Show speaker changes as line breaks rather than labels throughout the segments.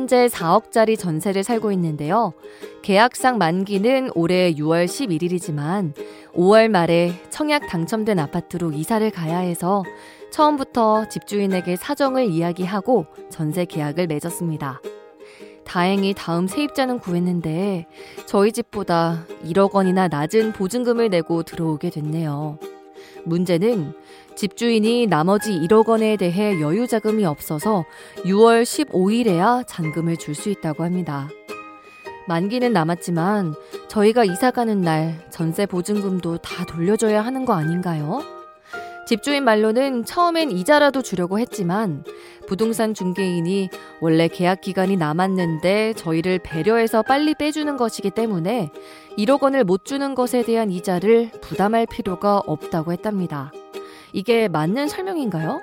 현재 4억짜리 전세를 살고 있는데요. 계약상 만기는 올해 6월 11일이지만 5월 말에 청약 당첨된 아파트로 이사를 가야 해서 처음부터 집주인에게 사정을 이야기하고 전세 계약을 맺었습니다. 다행히 다음 세입자는 구했는데 저희 집보다 1억 원이나 낮은 보증금을 내고 들어오게 됐네요. 문제는 집주인이 나머지 1억 원에 대해 여유 자금이 없어서 6월 15일에야 잔금을 줄 수 있다고 합니다. 만기는 남았지만 저희가 이사 가는 날 전세 보증금도 다 돌려줘야 하는 거 아닌가요? 집주인 말로는 처음엔 이자라도 주려고 했지만 부동산 중개인이 원래 계약 기간이 남았는데 저희를 배려해서 빨리 빼주는 것이기 때문에 1억 원을 못 주는 것에 대한 이자를 부담할 필요가 없다고 했답니다. 이게 맞는 설명인가요?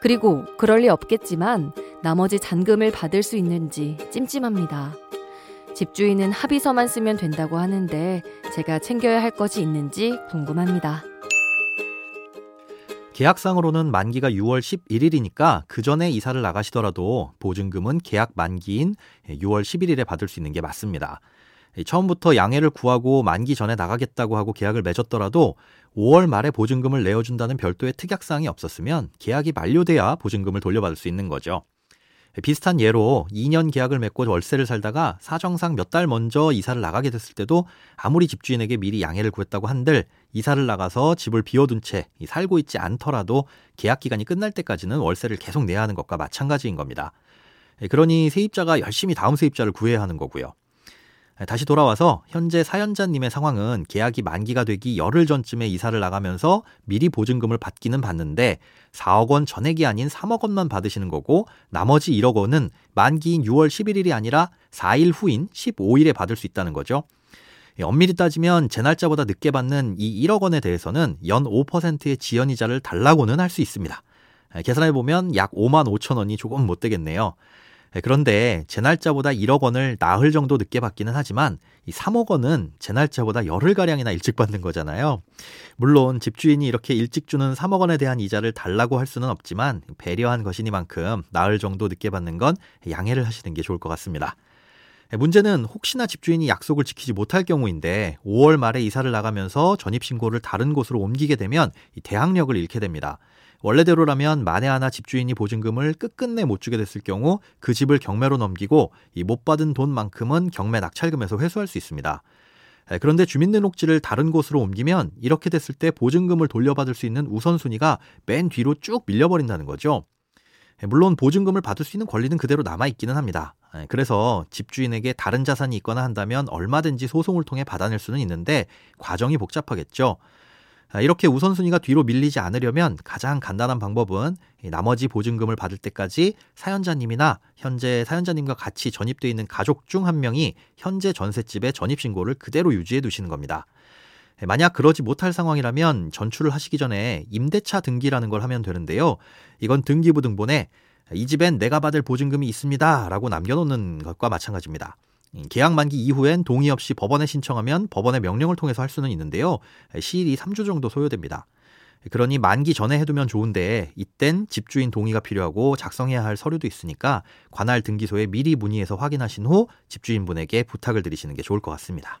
그리고 그럴 리 없겠지만 나머지 잔금을 받을 수 있는지 찜찜합니다. 집주인은 합의서만 쓰면 된다고 하는데 제가 챙겨야 할 것이 있는지 궁금합니다.
계약상으로는 만기가 6월 11일이니까 그 전에 이사를 나가시더라도 보증금은 계약 만기인 6월 11일에 받을 수 있는 게 맞습니다. 처음부터 양해를 구하고 만기 전에 나가겠다고 하고 계약을 맺었더라도 5월 말에 보증금을 내어준다는 별도의 특약사항이 없었으면 계약이 만료돼야 보증금을 돌려받을 수 있는 거죠. 비슷한 예로 2년 계약을 맺고 월세를 살다가 사정상 몇 달 먼저 이사를 나가게 됐을 때도 아무리 집주인에게 미리 양해를 구했다고 한들 이사를 나가서 집을 비워둔 채 살고 있지 않더라도 계약 기간이 끝날 때까지는 월세를 계속 내야 하는 것과 마찬가지인 겁니다. 그러니 세입자가 열심히 다음 세입자를 구해야 하는 거고요. 다시 돌아와서 현재 사연자님의 상황은 계약이 만기가 되기 열흘 전쯤에 이사를 나가면서 미리 보증금을 받기는 받는데 4억 원 전액이 아닌 3억 원만 받으시는 거고 나머지 1억 원은 만기인 6월 11일이 아니라 4일 후인 15일에 받을 수 있다는 거죠. 엄밀히 따지면 제 날짜보다 늦게 받는 이 1억 원에 대해서는 연 5%의 지연 이자를 달라고는 할 수 있습니다. 계산해 보면 약 5만 5천 원이 조금 못 되겠네요. 네, 그런데 제 날짜보다 1억 원을 나흘 정도 늦게 받기는 하지만 이 3억 원은 제 날짜보다 열흘 가량이나 일찍 받는 거잖아요. 물론 집주인이 이렇게 일찍 주는 3억 원에 대한 이자를 달라고 할 수는 없지만 배려한 것이니만큼 나흘 정도 늦게 받는 건 양해를 하시는 게 좋을 것 같습니다. 네, 문제는 혹시나 집주인이 약속을 지키지 못할 경우인데 5월 말에 이사를 나가면서 전입신고를 다른 곳으로 옮기게 되면 대항력을 잃게 됩니다. 원래대로라면 만에 하나 집주인이 보증금을 끝끝내 못 주게 됐을 경우 그 집을 경매로 넘기고 이 못 받은 돈만큼은 경매 낙찰금에서 회수할 수 있습니다. 그런데 주민등록지를 다른 곳으로 옮기면 이렇게 됐을 때 보증금을 돌려받을 수 있는 우선순위가 맨 뒤로 쭉 밀려버린다는 거죠. 물론 보증금을 받을 수 있는 권리는 그대로 남아있기는 합니다. 그래서 집주인에게 다른 자산이 있거나 한다면 얼마든지 소송을 통해 받아낼 수는 있는데 과정이 복잡하겠죠. 아, 이렇게 우선순위가 뒤로 밀리지 않으려면 가장 간단한 방법은 나머지 보증금을 받을 때까지 사연자님이나 현재 사연자님과 같이 전입되어 있는 가족 중 한 명이 현재 전셋집의 전입신고를 그대로 유지해 두시는 겁니다. 만약 그러지 못할 상황이라면 전출을 하시기 전에 임대차 등기라는 걸 하면 되는데요. 이건 등기부 등본에 이 집엔 내가 받을 보증금이 있습니다. 라고 남겨놓는 것과 마찬가지입니다. 음, 계약 만기 이후엔 동의 없이 법원에 신청하면 법원의 명령을 통해서 할 수는 있는데요. 시일이 3주 정도 소요됩니다. 그러니 만기 전에 해두면 좋은데 이땐 집주인 동의가 필요하고 작성해야 할 서류도 있으니까 관할 등기소에 미리 문의해서 확인하신 후 집주인분에게 부탁을 드리시는 게 좋을 것 같습니다.